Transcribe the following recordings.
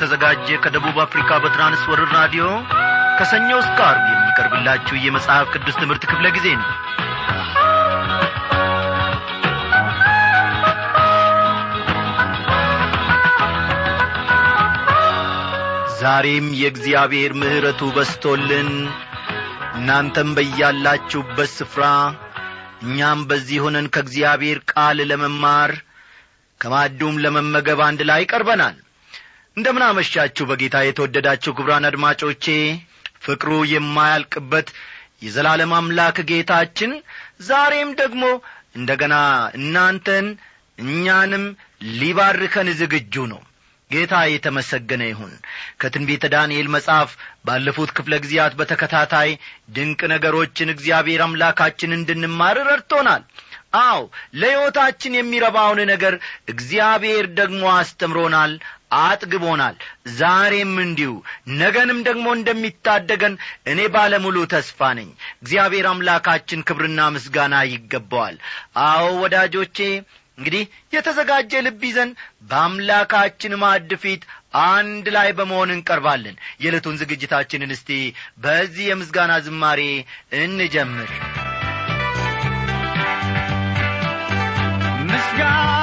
እየተዘጋጀ ከደቡብ አፍሪካ በትራንስወርር ራዲዮ ከሰኞ እስከ አርብ የሚቀርብላችሁ የመጽሐፍ ቅዱስ ትምህርት ክፍለ ጊዜ ነው። ዛሬም የእግዚአብሔር ምሕረቱ በስቶልን እናንተም በያላችሁበት ስፍራ እኛም በዚህ ሆነን ከእግዚአብሔር ቃል ለመማር ከማዱም ለመመገብ አንድ ላይ ቀርበናል እንደምን በጌታ የተወደዳችሁ ክብራን አድማጮቼ። ፍቅሩ የማያልቅበት የዘላለም አምላክ ጌታችን ዛሬም ደግሞ እንደ ገና እናንተን እኛንም ሊባርከን ዝግጁ ነው። ጌታ የተመሰገነ ይሁን። ከትንቢተ ዳንኤል መጽሐፍ ባለፉት ክፍለ ጊዜያት በተከታታይ ድንቅ ነገሮችን እግዚአብሔር አምላካችን እንድንማር ረድቶናል። አው ለሕይወታችን የሚረባውን ነገር እግዚአብሔር ደግሞ አስተምሮናል አጥግቦናል። ዛሬም እንዲሁ ነገንም ደግሞ እንደሚታደገን እኔ ባለሙሉ ተስፋ ነኝ። እግዚአብሔር አምላካችን ክብርና ምስጋና ይገባዋል። አዎ ወዳጆቼ እንግዲህ የተዘጋጀ ልብ ይዘን በአምላካችን ማዕድ ፊት አንድ ላይ በመሆን እንቀርባለን። የዕለቱን ዝግጅታችንን እስቲ በዚህ የምስጋና ዝማሬ እንጀምር። ምስጋና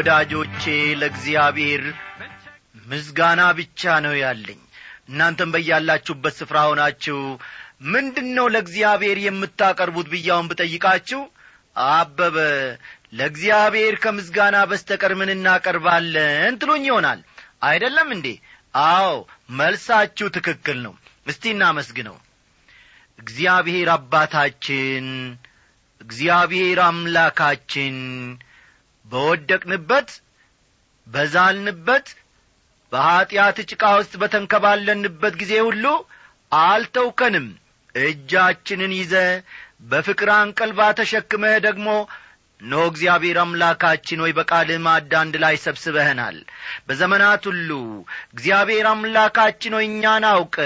ወዳጆቼ ለእግዚአብሔር ምስጋና ብቻ ነው ያለኝ። እናንተም በያላችሁበት ስፍራ ሆናችሁ ምንድን ነው ለእግዚአብሔር የምታቀርቡት ብያውን ብጠይቃችሁ አበበ ለእግዚአብሔር ከምስጋና በስተቀር ምን እናቀርባለን ትሉኝ ይሆናል። አይደለም እንዴ? አዎ መልሳችሁ ትክክል ነው። እስቲ እናመስግነው። እግዚአብሔር አባታችን እግዚአብሔር አምላካችን በወደቅንበት በዛልንበት በኀጢአት ጭቃ ውስጥ በተንከባለንበት ጊዜ ሁሉ አልተውከንም። እጃችንን ይዘ በፍቅር አንቀልባ ተሸክመህ ደግሞ ኖ እግዚአብሔር አምላካችን ሆይ በቃልህ ማዕድ ላይ ሰብስበህናል። በዘመናት ሁሉ እግዚአብሔር አምላካችን ሆይ እኛን አውቅ።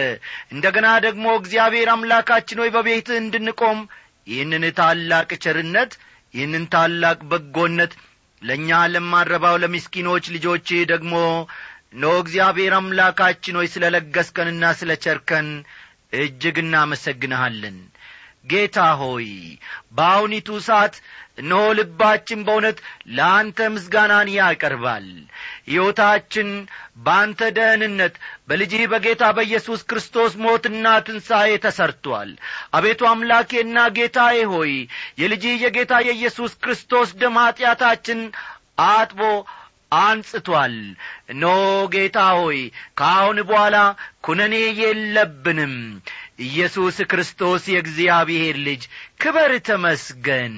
እንደ ገና ደግሞ እግዚአብሔር አምላካችን ሆይ በቤትህ እንድንቆም ይህንን ታላቅ ቸርነት ይህንን ታላቅ በጎነት ለእኛ ለማረባው ለምስኪኖች ልጆች ደግሞ ኖ እግዚአብሔር አምላካችን ሆይ ስለ ለገስከንና ስለ ቸርከን እጅግ እናመሰግንሃለን ጌታ ሆይ በአሁኒቱ ሰዓት እነሆ ልባችን በእውነት ለአንተ ምስጋናን ያቀርባል። ሕይወታችን በአንተ ደህንነት በልጅህ በጌታ በኢየሱስ ክርስቶስ ሞትና ትንሣኤ ተሰርቶአል አቤቱ አምላኬና ጌታዬ ሆይ የልጅህ የጌታ የኢየሱስ ክርስቶስ ደም ኀጢአታችን አጥቦ አንጽቷል። እነሆ ጌታ ሆይ ከአሁን በኋላ ኩነኔ የለብንም ኢየሱስ ክርስቶስ የእግዚአብሔር ልጅ ክበር ተመስገን።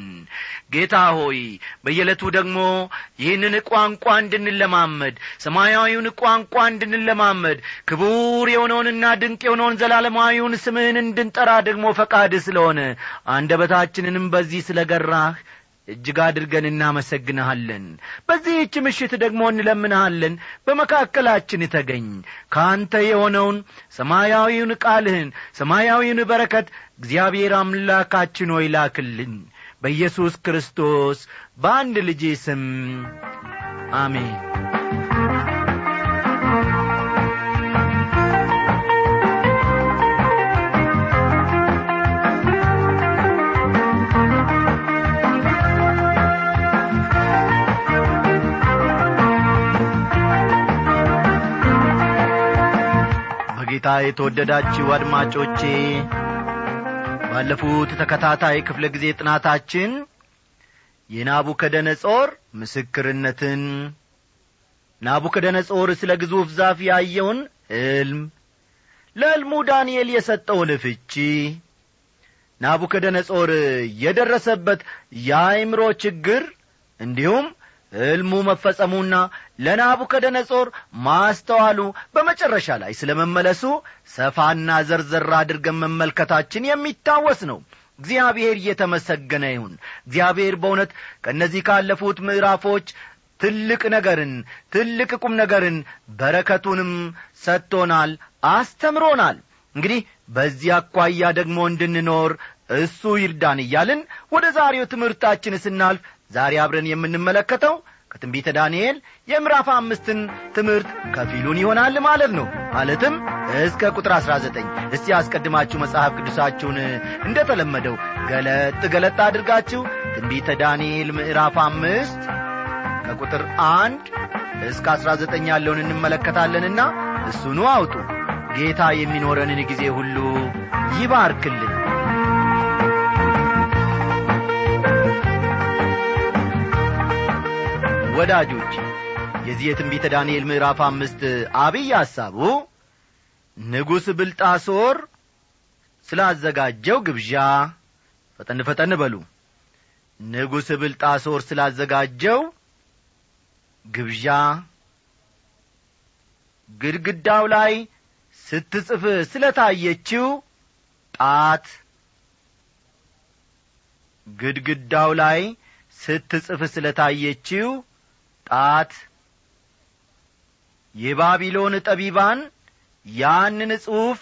ጌታ ሆይ በየዕለቱ ደግሞ ይህንን ቋንቋ እንድንለማመድ ሰማያዊውን ቋንቋ እንድንለማመድ ክቡር የሆነውንና ድንቅ የሆነውን ዘላለማዊውን ስምህን እንድንጠራ ደግሞ ፈቃድ ስለሆነ አንደበታችንንም በዚህ ስለ ገራህ እጅግ አድርገን እናመሰግንሃለን። በዚህች ምሽት ደግሞ እንለምንሃለን። በመካከላችን ተገኝ። ከአንተ የሆነውን ሰማያዊውን ቃልህን ሰማያዊውን በረከት እግዚአብሔር አምላካችን ሆይ ላክልን። በኢየሱስ ክርስቶስ በአንድ ልጅ ስም አሜን በጌታ የተወደዳችሁ አድማጮቼ ባለፉት ተከታታይ ክፍለ ጊዜ ጥናታችን የናቡከደነጾር ምስክርነትን ናቡከደነጾር ስለ ግዙፍ ዛፍ ያየውን ሕልም ለሕልሙ ዳንኤል የሰጠውን ፍቺ ናቡከደነጾር የደረሰበት የአይምሮ ችግር እንዲሁም ሕልሙ መፈጸሙና ለናቡከደነጾር ማስተዋሉ በመጨረሻ ላይ ስለ መመለሱ ሰፋና ዘርዘር አድርገን መመልከታችን የሚታወስ ነው። እግዚአብሔር እየተመሰገነ ይሁን። እግዚአብሔር በእውነት ከእነዚህ ካለፉት ምዕራፎች ትልቅ ነገርን ትልቅ ቁም ነገርን በረከቱንም ሰጥቶናል አስተምሮናል። እንግዲህ በዚህ አኳያ ደግሞ እንድንኖር እሱ ይርዳን እያልን ወደ ዛሬው ትምህርታችን ስናልፍ ዛሬ አብረን የምንመለከተው ከትንቢተ ዳንኤል የምዕራፍ አምስትን ትምህርት ከፊሉን ይሆናል ማለት ነው። ማለትም እስከ ቁጥር አሥራ ዘጠኝ እስቲ አስቀድማችሁ መጽሐፍ ቅዱሳችሁን እንደ ተለመደው ገለጥ ገለጥ አድርጋችሁ ትንቢተ ዳንኤል ምዕራፍ አምስት ከቁጥር አንድ እስከ አሥራ ዘጠኝ ያለውን እንመለከታለንና እሱኑ አውጡ። ጌታ የሚኖረንን ጊዜ ሁሉ ይባርክልን ወዳጆች የዚህ የትንቢተ ዳንኤል ምዕራፍ አምስት አብይ ሐሳቡ ንጉሥ ብልጣሶር ስላዘጋጀው ግብዣ። ፈጠን ፈጠን በሉ። ንጉሥ ብልጣሶር ስላዘጋጀው ግብዣ ግድግዳው ላይ ስትጽፍ ስለታየችው ጣት ግድግዳው ላይ ስትጽፍ ስለታየችው ጣት የባቢሎን ጠቢባን ያንን ጽሑፍ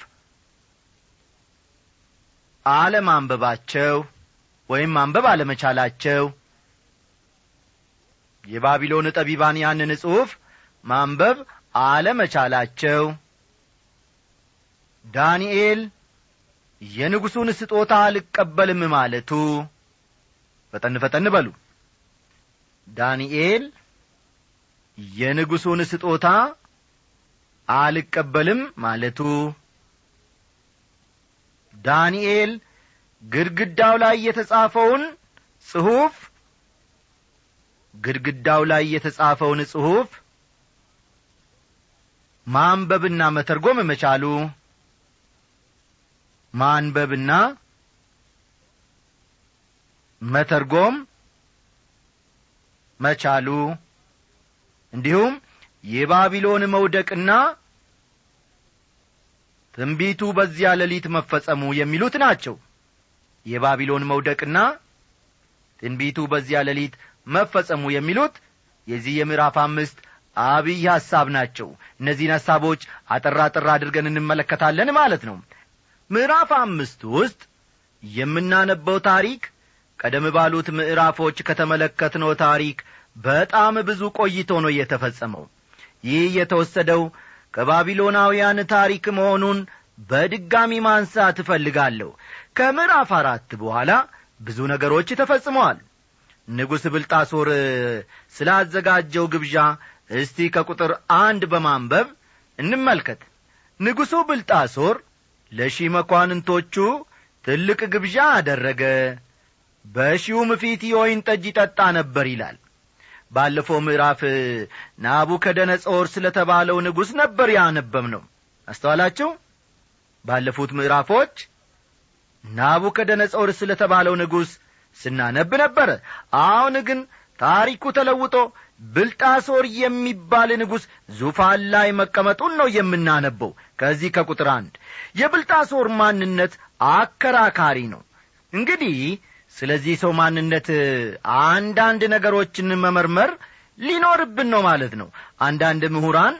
አለማንበባቸው ወይም ማንበብ አለመቻላቸው የባቢሎን ጠቢባን ያንን ጽሑፍ ማንበብ አለመቻላቸው ዳንኤል የንጉሡን ስጦታ አልቀበልም ማለቱ ፈጠን ፈጠን በሉ። ዳንኤል የንጉሡን ስጦታ አልቀበልም ማለቱ። ዳንኤል ግድግዳው ላይ የተጻፈውን ጽሑፍ ግድግዳው ላይ የተጻፈውን ጽሑፍ ማንበብና መተርጎም መቻሉ። ማንበብና መተርጎም መቻሉ እንዲሁም የባቢሎን መውደቅና ትንቢቱ በዚያ ሌሊት መፈጸሙ የሚሉት ናቸው። የባቢሎን መውደቅና ትንቢቱ በዚያ ሌሊት መፈጸሙ የሚሉት የዚህ የምዕራፍ አምስት አብይ ሐሳብ ናቸው። እነዚህን ሐሳቦች አጠራ አጠራ አድርገን እንመለከታለን ማለት ነው። ምዕራፍ አምስት ውስጥ የምናነበው ታሪክ ቀደም ባሉት ምዕራፎች ከተመለከትነው ታሪክ በጣም ብዙ ቆይቶ ነው የተፈጸመው። ይህ የተወሰደው ከባቢሎናውያን ታሪክ መሆኑን በድጋሚ ማንሳት እፈልጋለሁ። ከምዕራፍ አራት በኋላ ብዙ ነገሮች ተፈጽመዋል። ንጉሥ ብልጣሶር ስላዘጋጀው ግብዣ እስቲ ከቁጥር አንድ በማንበብ እንመልከት። ንጉሡ ብልጣሶር ለሺህ መኳንንቶቹ ትልቅ ግብዣ አደረገ። በሺውም ፊት የወይን ጠጅ ይጠጣ ነበር ይላል ባለፈው ምዕራፍ ናቡከደነጾር ስለ ተባለው ንጉሥ ነበር ያነበብ ነው አስተዋላችሁ? ባለፉት ምዕራፎች ናቡከደነጾር ስለ ተባለው ንጉሥ ስናነብ ነበረ አሁን ግን ታሪኩ ተለውጦ ብልጣሶር የሚባል ንጉሥ ዙፋን ላይ መቀመጡን ነው የምናነበው። ከዚህ ከቁጥር አንድ የብልጣሶር ማንነት አከራካሪ ነው። እንግዲህ ስለዚህ ሰው ማንነት አንዳንድ ነገሮችን መመርመር ሊኖርብን ነው ማለት ነው። አንዳንድ ምሁራን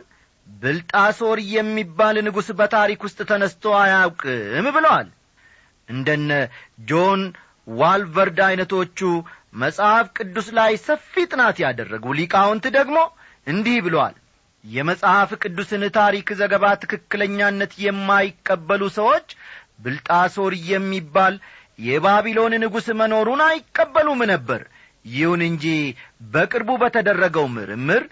ብልጣሶር የሚባል ንጉሥ በታሪክ ውስጥ ተነስቶ አያውቅም ብለዋል። እንደነ ጆን ዋልቨርድ ዐይነቶቹ መጽሐፍ ቅዱስ ላይ ሰፊ ጥናት ያደረጉ ሊቃውንት ደግሞ እንዲህ ብለዋል። የመጽሐፍ ቅዱስን ታሪክ ዘገባ ትክክለኛነት የማይቀበሉ ሰዎች ብልጣሶር የሚባል የባቢሎን ንጉሥ መኖሩን አይቀበሉም ነበር። ይሁን እንጂ በቅርቡ በተደረገው ምርምር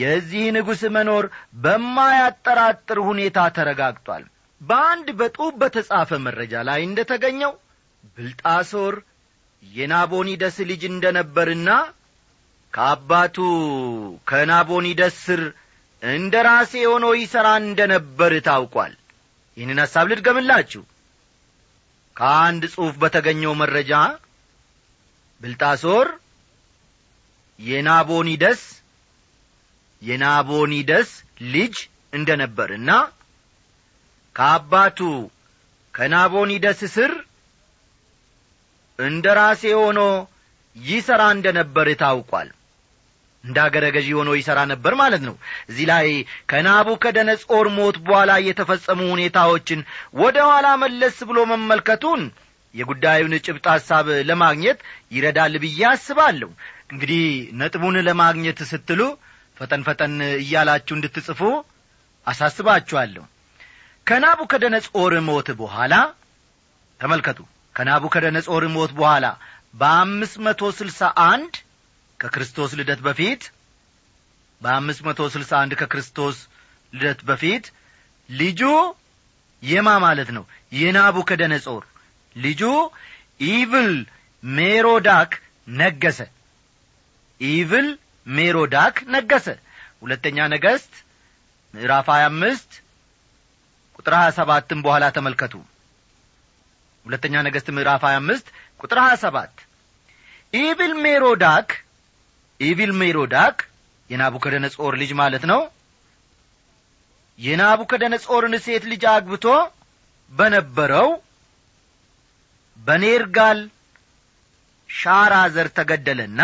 የዚህ ንጉሥ መኖር በማያጠራጥር ሁኔታ ተረጋግጧል። በአንድ በጡብ በተጻፈ መረጃ ላይ እንደ ተገኘው ብልጣሶር የናቦኒደስ ልጅ እንደ ነበርና ከአባቱ ከናቦኒደስ ስር እንደ ራሴ ሆኖ ይሠራ እንደ ነበር ታውቋል። ይህንን ሐሳብ ልድገምላችሁ ከአንድ ጽሑፍ በተገኘው መረጃ ብልጣሶር የናቦኒደስ የናቦኒደስ ልጅ እንደ ነበርና ከአባቱ ከናቦኒደስ ስር እንደ ራሴ ሆኖ ይሠራ እንደ ነበር ታውቋል እንደ አገረ ገዢ ሆኖ ይሠራ ነበር ማለት ነው። እዚህ ላይ ከናቡከደነጾር ሞት በኋላ የተፈጸሙ ሁኔታዎችን ወደ ኋላ መለስ ብሎ መመልከቱን የጉዳዩን ጭብጥ ሐሳብ ለማግኘት ይረዳል ብዬ አስባለሁ። እንግዲህ ነጥቡን ለማግኘት ስትሉ ፈጠን ፈጠን እያላችሁ እንድትጽፉ አሳስባችኋለሁ። ከናቡከደነጾር ሞት በኋላ ተመልከቱ። ከናቡከደነጾር ሞት በኋላ በአምስት መቶ ስልሳ አንድ ከክርስቶስ ልደት በፊት በአምስት መቶ ስልሳ አንድ ከክርስቶስ ልደት በፊት ልጁ የማ ማለት ነው? የናቡከደነጾር። ልጁ ኢቭል ሜሮዳክ ነገሰ። ኢቭል ሜሮዳክ ነገሰ። ሁለተኛ ነገሥት ምዕራፍ ሀያ አምስት ቁጥር ሀያ ሰባትም በኋላ ተመልከቱ። ሁለተኛ ነገሥት ምዕራፍ ሀያ አምስት ቁጥር ሀያ ሰባት ኢቪል ሜሮዳክ ኢቪል ሜሮዳክ የናቡከደነጾር ልጅ ማለት ነው? የናቡከደነጾርን ሴት ልጅ አግብቶ በነበረው በኔርጋል ሻራ ዘር ተገደለና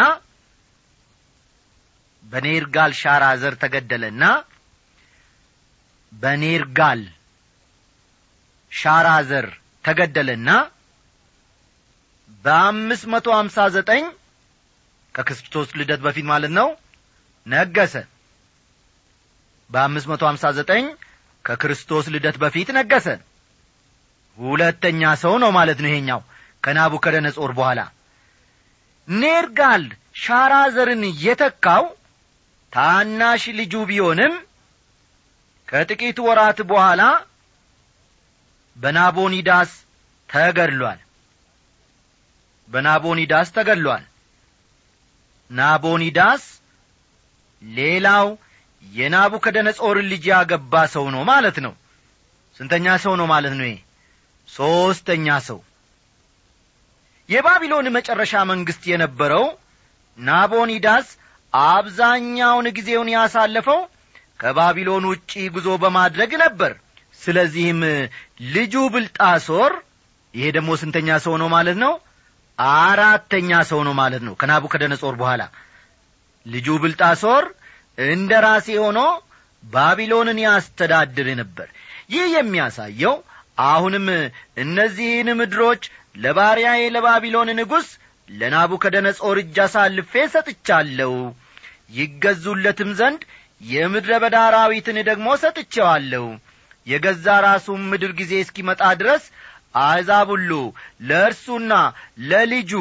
በኔርጋል ሻራ ዘር ተገደለና በኔርጋል ሻራ ዘር ተገደለና በአምስት መቶ ሀምሳ ዘጠኝ ከክርስቶስ ልደት በፊት ማለት ነው? ነገሰ። በአምስት መቶ ሀምሳ ዘጠኝ ከክርስቶስ ልደት በፊት ነገሰ። ሁለተኛ ሰው ነው ማለት ነው ይሄኛው ከናቡከደነጾር በኋላ። ኔርጋል ሻራዘርን የተካው ታናሽ ልጁ ቢሆንም ከጥቂት ወራት በኋላ በናቦኒዳስ ተገድሏል። በናቦኒዳስ ተገድሏል ናቦኒዳስ ሌላው የናቡከደነጾርን ልጅ ያገባ ሰው ነው ማለት ነው። ስንተኛ ሰው ነው ማለት ነው ሦስተኛ ሰው። የባቢሎን መጨረሻ መንግሥት የነበረው ናቦኒዳስ አብዛኛውን ጊዜውን ያሳለፈው ከባቢሎን ውጪ ጉዞ በማድረግ ነበር። ስለዚህም ልጁ ብልጣሶር ይሄ ደግሞ ስንተኛ ሰው ነው ማለት ነው አራተኛ ሰው ነው ማለት ነው። ከናቡከደነጾር በኋላ ልጁ ብልጣሶር እንደ ራሴ ሆኖ ባቢሎንን ያስተዳድር ነበር። ይህ የሚያሳየው አሁንም እነዚህን ምድሮች ለባሪያዬ ለባቢሎን ንጉሥ ለናቡከደነጾር እጅ አሳልፌ ሰጥቻለሁ። ይገዙለትም ዘንድ የምድረ በዳ አራዊትን ደግሞ ሰጥቼዋለሁ። የገዛ ራሱም ምድር ጊዜ እስኪመጣ ድረስ አሕዛብ ሁሉ ለእርሱና ለልጁ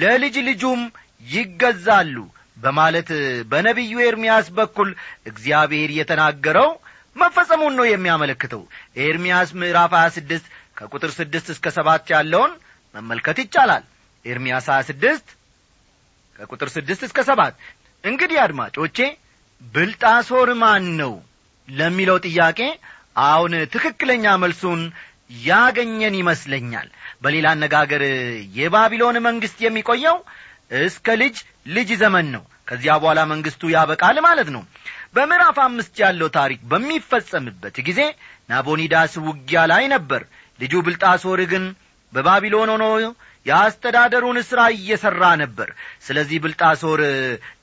ለልጅ ልጁም ይገዛሉ በማለት በነቢዩ ኤርምያስ በኩል እግዚአብሔር የተናገረው መፈጸሙን ነው የሚያመለክተው። ኤርምያስ ምዕራፍ 26 ከቁጥር ስድስት እስከ ሰባት ያለውን መመልከት ይቻላል። ኤርምያስ 26 ከቁጥር ስድስት እስከ ሰባት እንግዲህ አድማጮቼ ብልጣሶር ማን ነው ለሚለው ጥያቄ አሁን ትክክለኛ መልሱን ያገኘን ይመስለኛል። በሌላ አነጋገር የባቢሎን መንግሥት የሚቆየው እስከ ልጅ ልጅ ዘመን ነው። ከዚያ በኋላ መንግሥቱ ያበቃል ማለት ነው። በምዕራፍ አምስት ያለው ታሪክ በሚፈጸምበት ጊዜ ናቦኒዳስ ውጊያ ላይ ነበር። ልጁ ብልጣሶር ግን በባቢሎን ሆኖ የአስተዳደሩን ሥራ እየሠራ ነበር። ስለዚህ ብልጣሶር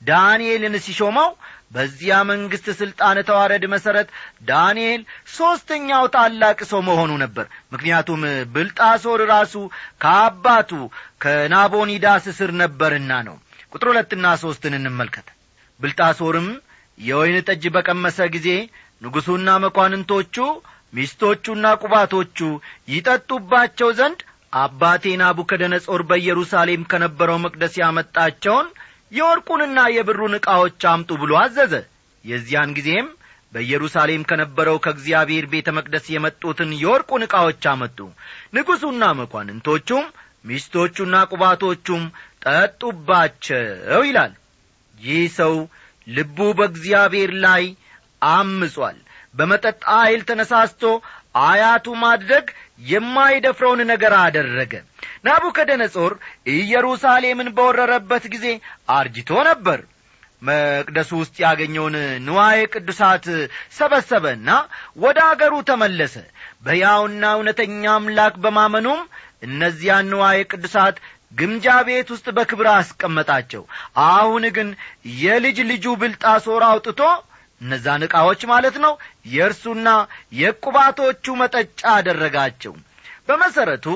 ዳንኤልን ሲሾመው በዚያ መንግሥት ሥልጣን ተዋረድ መሠረት ዳንኤል ሦስተኛው ታላቅ ሰው መሆኑ ነበር። ምክንያቱም ብልጣሶር ራሱ ከአባቱ ከናቦኒዳስ ስር ነበርና ነው። ቁጥር ሁለትና ሦስትን እንመልከት። ብልጣሶርም የወይን ጠጅ በቀመሰ ጊዜ ንጉሡና መኳንንቶቹ ሚስቶቹና ቁባቶቹ ይጠጡባቸው ዘንድ አባቴ ናቡከደነጾር በኢየሩሳሌም ከነበረው መቅደስ ያመጣቸውን የወርቁንና የብሩን ዕቃዎች አምጡ ብሎ አዘዘ። የዚያን ጊዜም በኢየሩሳሌም ከነበረው ከእግዚአብሔር ቤተ መቅደስ የመጡትን የወርቁን ዕቃዎች አመጡ። ንጉሡና መኳንንቶቹም ሚስቶቹና ቁባቶቹም ጠጡባቸው ይላል። ይህ ሰው ልቡ በእግዚአብሔር ላይ አምጿል። በመጠጥ ኃይል ተነሳስቶ አያቱ ማድረግ የማይደፍረውን ነገር አደረገ። ናቡከደነጾር ኢየሩሳሌምን በወረረበት ጊዜ አርጅቶ ነበር። መቅደሱ ውስጥ ያገኘውን ንዋየ ቅዱሳት ሰበሰበና ወደ አገሩ ተመለሰ። በያውና እውነተኛ አምላክ በማመኑም እነዚያን ንዋየ ቅዱሳት ግምጃ ቤት ውስጥ በክብር አስቀመጣቸው። አሁን ግን የልጅ ልጁ ብልጣሶር አውጥቶ እነዛን ዕቃዎች ማለት ነው የእርሱና የቁባቶቹ መጠጫ አደረጋቸው። በመሠረቱ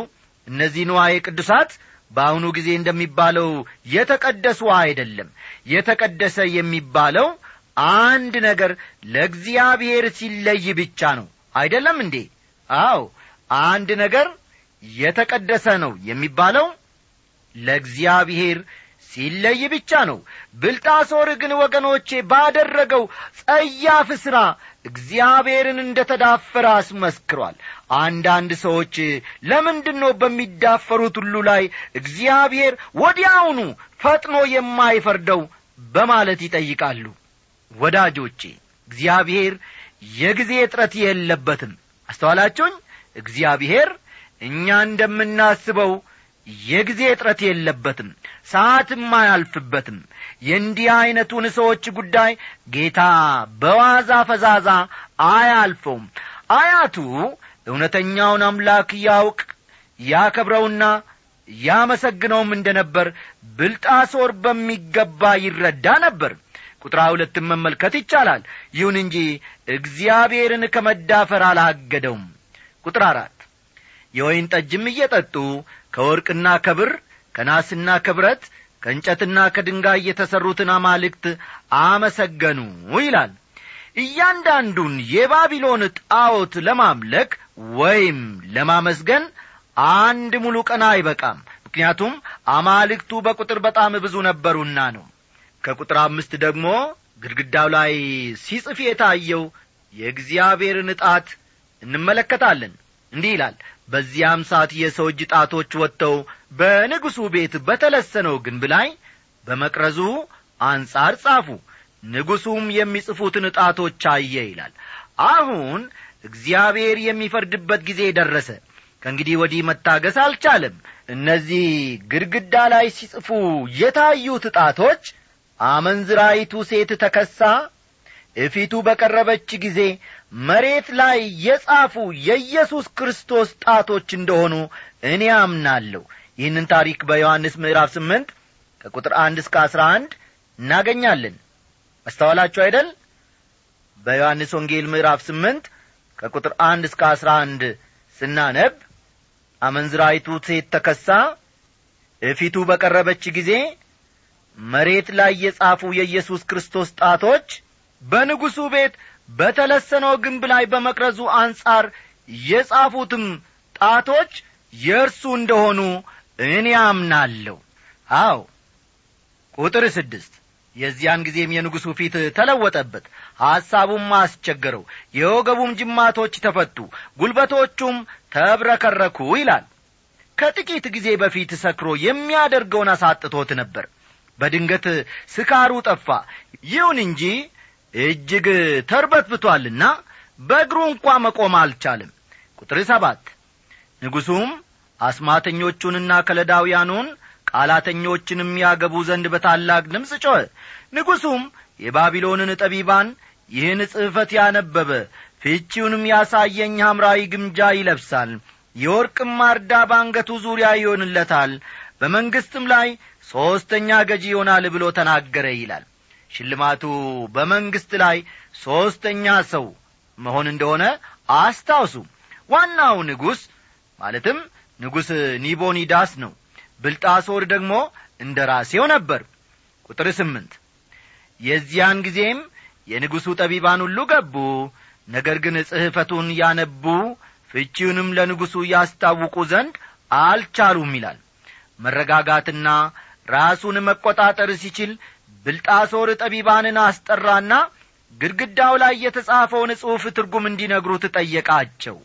እነዚህ ንዋየ ቅዱሳት በአሁኑ ጊዜ እንደሚባለው የተቀደሱ አይደለም። የተቀደሰ የሚባለው አንድ ነገር ለእግዚአብሔር ሲለይ ብቻ ነው። አይደለም እንዴ? አው አንድ ነገር የተቀደሰ ነው የሚባለው ለእግዚአብሔር ሲለይ ብቻ ነው። ብልጣሶር ግን ወገኖቼ ባደረገው ጸያፍ ሥራ እግዚአብሔርን እንደ ተዳፈረ አስመስክሯል። አንዳንድ ሰዎች ለምንድን በሚዳፈሩት ሁሉ ላይ እግዚአብሔር ወዲያውኑ ፈጥኖ የማይፈርደው በማለት ይጠይቃሉ? ወዳጆቼ እግዚአብሔር የጊዜ እጥረት የለበትም። አስተዋላችሁኝ? እግዚአብሔር እኛ እንደምናስበው የጊዜ እጥረት የለበትም ሰዓትም አያልፍበትም። የእንዲህ ዐይነቱን ሰዎች ጉዳይ ጌታ በዋዛ ፈዛዛ አያልፈውም። አያቱ እውነተኛውን አምላክ ያውቅ ያከብረውና ያመሰግነውም እንደ ነበር ብልጣሶር በሚገባ ይረዳ ነበር። ቁጥር ሁለትን መመልከት ይቻላል። ይሁን እንጂ እግዚአብሔርን ከመዳፈር አላገደውም። ቁጥር አራት የወይን ጠጅም እየጠጡ ከወርቅና ከብር ከናስና ከብረት ከእንጨትና ከድንጋይ የተሠሩትን አማልክት አመሰገኑ ይላል። እያንዳንዱን የባቢሎን ጣዖት ለማምለክ ወይም ለማመስገን አንድ ሙሉ ቀን አይበቃም። ምክንያቱም አማልክቱ በቁጥር በጣም ብዙ ነበሩና ነው። ከቁጥር አምስት ደግሞ ግድግዳው ላይ ሲጽፍ የታየው የእግዚአብሔርን ጣት እንመለከታለን እንዲህ ይላል በዚያም ሰዓት የሰው እጅ ጣቶች ወጥተው በንጉሡ ቤት በተለሰነው ግንብ ላይ በመቅረዙ አንጻር ጻፉ። ንጉሡም የሚጽፉትን ጣቶች አየ ይላል። አሁን እግዚአብሔር የሚፈርድበት ጊዜ ደረሰ። ከእንግዲህ ወዲህ መታገስ አልቻለም። እነዚህ ግድግዳ ላይ ሲጽፉ የታዩት ጣቶች አመንዝራይቱ ሴት ተከሳ እፊቱ በቀረበች ጊዜ መሬት ላይ የጻፉ የኢየሱስ ክርስቶስ ጣቶች እንደሆኑ እኔ አምናለሁ። ይህንን ታሪክ በዮሐንስ ምዕራፍ ስምንት ከቁጥር አንድ እስከ አስራ አንድ እናገኛለን። አስተዋላችሁ አይደል? በዮሐንስ ወንጌል ምዕራፍ ስምንት ከቁጥር አንድ እስከ አስራ አንድ ስናነብ አመንዝራይቱ ሴት ተከሳ እፊቱ በቀረበች ጊዜ መሬት ላይ የጻፉ የኢየሱስ ክርስቶስ ጣቶች በንጉሡ ቤት በተለሰነው ግንብ ላይ በመቅረዙ አንጻር የጻፉትም ጣቶች የእርሱ እንደሆኑ እኔ አምናለሁ። አው ቁጥር ስድስት። የዚያን ጊዜም የንጉሡ ፊት ተለወጠበት። ሐሳቡም አስቸገረው። የወገቡም ጅማቶች ተፈቱ። ጉልበቶቹም ተብረከረኩ ይላል። ከጥቂት ጊዜ በፊት ሰክሮ የሚያደርገውን አሳጥቶት ነበር። በድንገት ስካሩ ጠፋ። ይሁን እንጂ እጅግ ተርበትብቷልና በእግሩ እንኳ መቆም አልቻለም። ቁጥር ሰባት ንጉሡም አስማተኞቹንና ከለዳውያኑን ቃላተኞችንም ያገቡ ዘንድ በታላቅ ድምፅ ጮኸ። ንጉሡም የባቢሎንን ጠቢባን ይህን ጽሕፈት ያነበበ ፍቺውንም ያሳየኝ ሐምራዊ ግምጃ ይለብሳል የወርቅም ማርዳ በአንገቱ ዙሪያ ይሆንለታል በመንግሥትም ላይ ሦስተኛ ገዢ ይሆናል ብሎ ተናገረ ይላል ሽልማቱ በመንግሥት ላይ ሦስተኛ ሰው መሆን እንደሆነ አስታውሱ። ዋናው ንጉሥ ማለትም ንጉሥ ኒቦኒዳስ ነው። ብልጣሶር ደግሞ እንደ ራሴው ነበር። ቁጥር ስምንት የዚያን ጊዜም የንጉሡ ጠቢባን ሁሉ ገቡ። ነገር ግን ጽሕፈቱን ያነቡ ፍቺውንም ለንጉሡ ያስታውቁ ዘንድ አልቻሉም ይላል። መረጋጋትና ራሱን መቈጣጠር ሲችል ብልጣሶር ጠቢባንን አስጠራና ግድግዳው ላይ የተጻፈውን ጽሑፍ ትርጉም እንዲነግሩት ጠየቃቸው።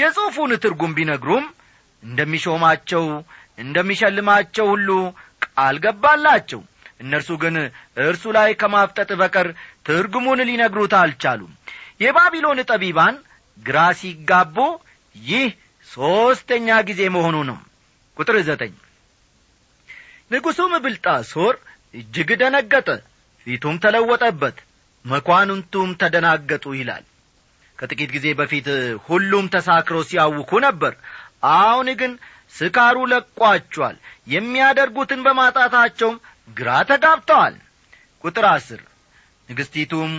የጽሑፉን ትርጉም ቢነግሩም እንደሚሾማቸው እንደሚሸልማቸው ሁሉ ቃል ገባላቸው። እነርሱ ግን እርሱ ላይ ከማፍጠጥ በቀር ትርጉሙን ሊነግሩት አልቻሉም። የባቢሎን ጠቢባን ግራ ሲጋቡ ይህ ሦስተኛ ጊዜ መሆኑ ነው። ቁጥር ዘጠኝ። ንጉሡም ብልጣሶር እጅግ ደነገጠ ፊቱም ተለወጠበት መኳንንቱም ተደናገጡ ይላል። ከጥቂት ጊዜ በፊት ሁሉም ተሳክሮ ሲያውኩ ነበር። አሁን ግን ስካሩ ለቋቸዋል። የሚያደርጉትን በማጣታቸውም ግራ ተጋብተዋል። ቁጥር አስር ንግሥቲቱም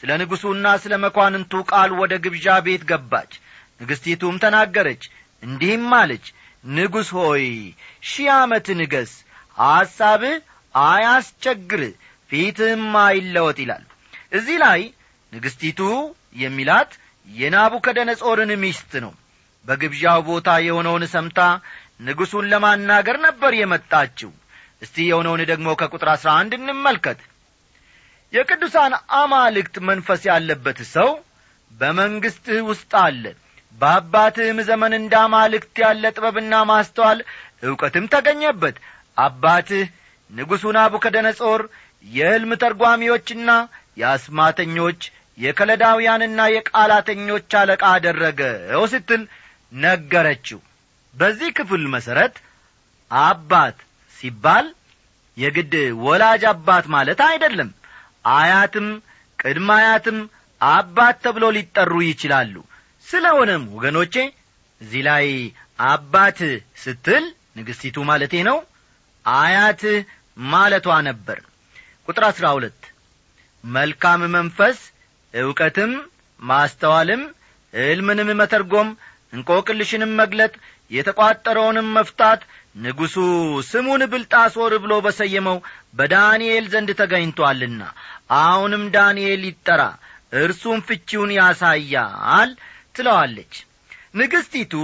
ስለ ንጉሡና ስለ መኳንንቱ ቃል ወደ ግብዣ ቤት ገባች። ንግሥቲቱም ተናገረች እንዲህም አለች ንጉሥ ሆይ ሺህ ዓመት ንገስ ሐሳብህ አያስቸግር ፊትህም አይለወጥ ይላል። እዚህ ላይ ንግሥቲቱ የሚላት የናቡከደነጾርን ሚስት ነው። በግብዣው ቦታ የሆነውን ሰምታ ንጉሡን ለማናገር ነበር የመጣችው። እስቲ የሆነውን ደግሞ ከቁጥር አሥራ አንድ እንመልከት። የቅዱሳን አማልክት መንፈስ ያለበት ሰው በመንግሥትህ ውስጥ አለ። በአባትህም ዘመን እንደ አማልክት ያለ ጥበብና ማስተዋል ዕውቀትም ተገኘበት። አባትህ ንጉሡ ናቡከደነጾር የሕልም ተርጓሚዎችና የአስማተኞች የከለዳውያንና የቃላተኞች አለቃ አደረገው ስትል ነገረችው። በዚህ ክፍል መሠረት አባት ሲባል የግድ ወላጅ አባት ማለት አይደለም። አያትም ቅድመ አያትም አባት ተብሎ ሊጠሩ ይችላሉ። ስለሆነም ወገኖቼ እዚህ ላይ አባት ስትል ንግሥቲቱ ማለቴ ነው አያት ማለቷ ነበር። ቁጥር አሥራ ሁለት መልካም መንፈስ ዕውቀትም ማስተዋልም ዕልምንም መተርጎም እንቆቅልሽንም መግለጥ የተቋጠረውንም መፍታት ንጉሡ ስሙን ብልጣሶር ብሎ በሰየመው በዳንኤል ዘንድ ተገኝቶአልና አሁንም ዳንኤል ይጠራ እርሱም ፍቺውን ያሳያል ትለዋለች። ንግሥቲቱ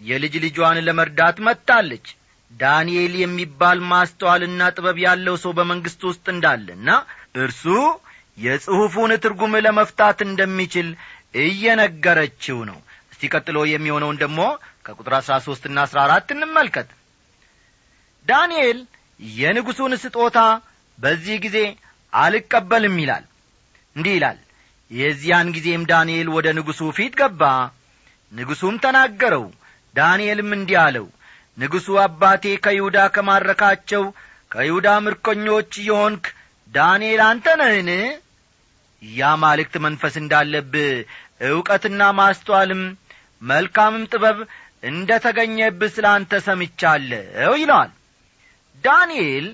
የልጅ ልጇን ለመርዳት መጥታለች ዳንኤል የሚባል ማስተዋልና ጥበብ ያለው ሰው በመንግሥት ውስጥ እንዳለና እርሱ የጽሑፉን ትርጉም ለመፍታት እንደሚችል እየነገረችው ነው። እስቲ ቀጥሎ የሚሆነውን ደግሞ ከቁጥር አሥራ ሦስትና አሥራ አራት እንመልከት። ዳንኤል የንጉሡን ስጦታ በዚህ ጊዜ አልቀበልም ይላል። እንዲህ ይላል። የዚያን ጊዜም ዳንኤል ወደ ንጉሡ ፊት ገባ። ንጉሡም ተናገረው። ዳንኤልም እንዲህ አለው ንጉሡ አባቴ ከይሁዳ ከማረካቸው ከይሁዳ ምርኮኞች የሆንክ ዳንኤል አንተ ነህን? ያማልክት መንፈስ እንዳለብህ ዕውቀትና ማስተዋልም መልካምም ጥበብ እንደ ተገኘብህ ስለ አንተ ሰምቻለሁ ይለዋል። ዳንኤል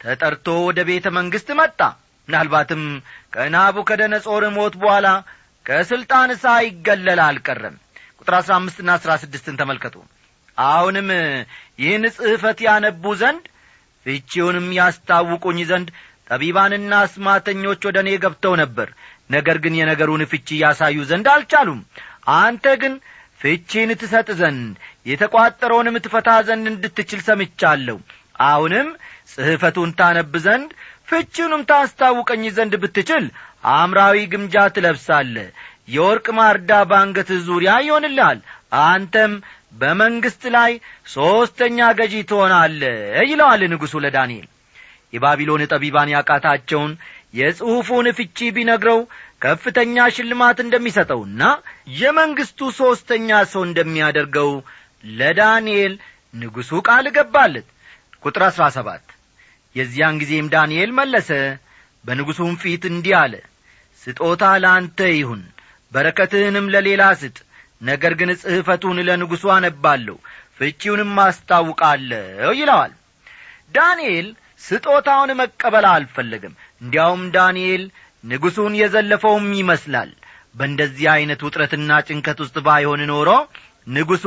ተጠርቶ ወደ ቤተ መንግሥት መጣ። ምናልባትም ከናቡከደነጾር ሞት በኋላ ከሥልጣን ሳይገለል አልቀረም። ቁጥር አሥራ አምስትና አሥራ ስድስትን ተመልከቱ አሁንም ይህን ጽሕፈት ያነቡ ዘንድ ፍቺውንም ያስታውቁኝ ዘንድ ጠቢባንና አስማተኞች ወደ እኔ ገብተው ነበር። ነገር ግን የነገሩን ፍቺ ያሳዩ ዘንድ አልቻሉም። አንተ ግን ፍቺን ትሰጥ ዘንድ የተቋጠረውንም ትፈታ ዘንድ እንድትችል ሰምቻለሁ። አሁንም ጽሕፈቱን ታነብ ዘንድ ፍቺውንም ታስታውቀኝ ዘንድ ብትችል አምራዊ ግምጃ ትለብሳለ የወርቅ ማርዳ ባንገትህ ዙሪያ ይሆንልሃል። አንተም በመንግሥት ላይ ሦስተኛ ገዢ ትሆናለ ይለዋል ንጉሡ ለዳንኤል። የባቢሎን ጠቢባን ያቃታቸውን የጽሑፉን ፍቺ ቢነግረው ከፍተኛ ሽልማት እንደሚሰጠውና የመንግሥቱ ሦስተኛ ሰው እንደሚያደርገው ለዳንኤል ንጉሡ ቃል ገባለት። ቁጥር አሥራ ሰባት የዚያን ጊዜም ዳንኤል መለሰ በንጉሡም ፊት እንዲህ አለ ስጦታ ለአንተ ይሁን በረከትህንም ለሌላ ስጥ ነገር ግን ጽሕፈቱን ለንጉሡ አነባለሁ ፍቺውንም አስታውቃለሁ ይለዋል። ዳንኤል ስጦታውን መቀበል አልፈለግም እንዲያውም ዳንኤል ንጉሡን የዘለፈውም ይመስላል። በእንደዚህ ዐይነት ውጥረትና ጭንቀት ውስጥ ባይሆን ኖሮ ንጉሡ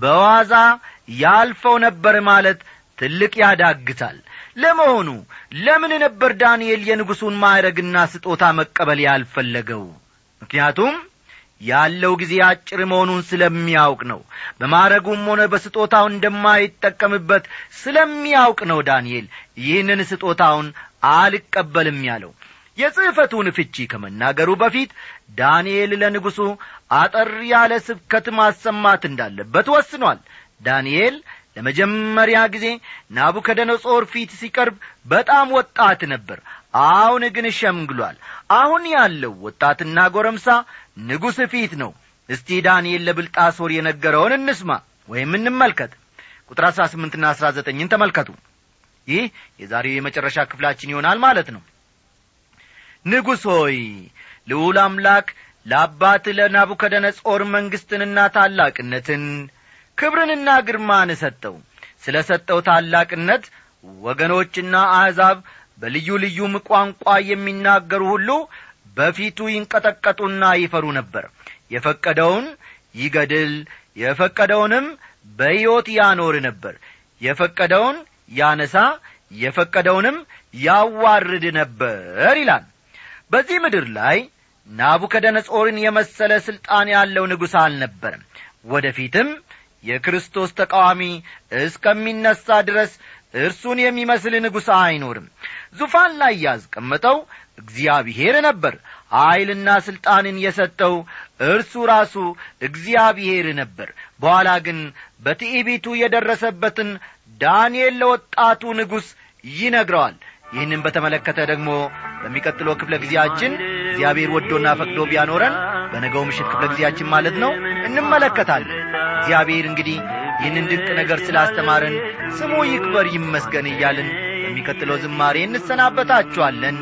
በዋዛ ያልፈው ነበር ማለት ትልቅ ያዳግታል። ለመሆኑ ለምን ነበር ዳንኤል የንጉሡን ማዕረግና ስጦታ መቀበል ያልፈለገው? ምክንያቱም ያለው ጊዜ አጭር መሆኑን ስለሚያውቅ ነው። በማዕረጉም ሆነ በስጦታው እንደማይጠቀምበት ስለሚያውቅ ነው ዳንኤል ይህንን ስጦታውን አልቀበልም ያለው። የጽሕፈቱን ፍቺ ከመናገሩ በፊት ዳንኤል ለንጉሡ አጠር ያለ ስብከት ማሰማት እንዳለበት ወስኗል። ዳንኤል ለመጀመሪያ ጊዜ ናቡከደነጾር ፊት ሲቀርብ በጣም ወጣት ነበር አሁን ግን ሸምግሏል። አሁን ያለው ወጣትና ጎረምሳ ንጉሥ ፊት ነው። እስቲ ዳንኤል ለብልጣሶር የነገረውን እንስማ ወይም እንመልከት። ቁጥር አሥራ ስምንትና አሥራ ዘጠኝን ተመልከቱ። ይህ የዛሬው የመጨረሻ ክፍላችን ይሆናል ማለት ነው። ንጉሥ ሆይ ልዑል አምላክ ለአባት ለናቡከደነጾር መንግሥትንና ታላቅነትን ክብርንና ግርማን ሰጠው። ስለ ሰጠው ታላቅነት ወገኖችና አሕዛብ በልዩ ልዩም ቋንቋ የሚናገሩ ሁሉ በፊቱ ይንቀጠቀጡና ይፈሩ ነበር። የፈቀደውን ይገድል የፈቀደውንም በሕይወት ያኖር ነበር። የፈቀደውን ያነሳ የፈቀደውንም ያዋርድ ነበር ይላል። በዚህ ምድር ላይ ናቡከደነጾርን የመሰለ ሥልጣን ያለው ንጉሥ አልነበረም። ወደፊትም የክርስቶስ ተቃዋሚ እስከሚነሣ ድረስ እርሱን የሚመስል ንጉሥ አይኖርም። ዙፋን ላይ ያስቀመጠው እግዚአብሔር ነበር። ኀይልና ሥልጣንን የሰጠው እርሱ ራሱ እግዚአብሔር ነበር። በኋላ ግን በትዕቢቱ የደረሰበትን ዳንኤል ለወጣቱ ንጉሥ ይነግረዋል። ይህንም በተመለከተ ደግሞ በሚቀጥለው ክፍለ ጊዜያችን እግዚአብሔር ወዶና ፈቅዶ ቢያኖረን በነገው ምሽት ክፍለ ጊዜያችን ማለት ነው እንመለከታለን እግዚአብሔር እንግዲህ ይህንን ድንቅ ነገር ስላስተማረን ስሙ ይክበር ይመስገን እያልን በሚቀጥለው ዝማሬ እንሰናበታችኋለን።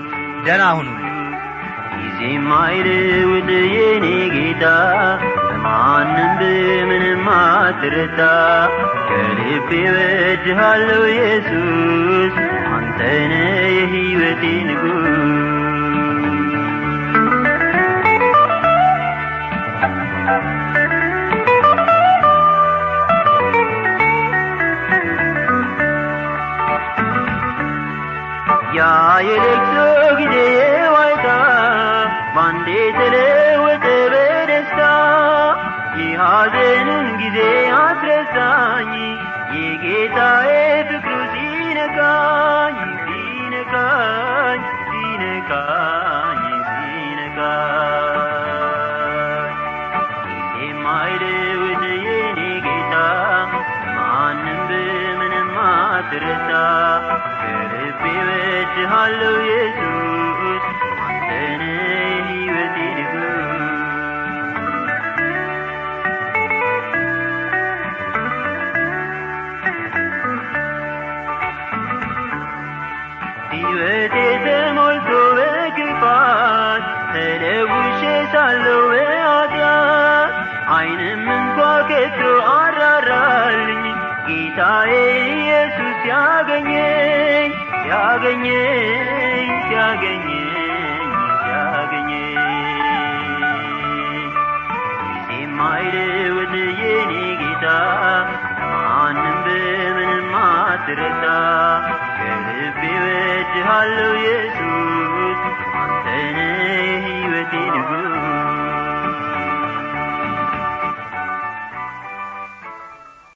ደና ሁኑ። ጊዜም አይልውጥ የኔ ጌታ በማንም በምንም አትረታ ከልቤ ወድሃለሁ ኢየሱስ አንተነ የሕይወቴ ንጉሥ ያ የለቅሶ ወድሃለሁ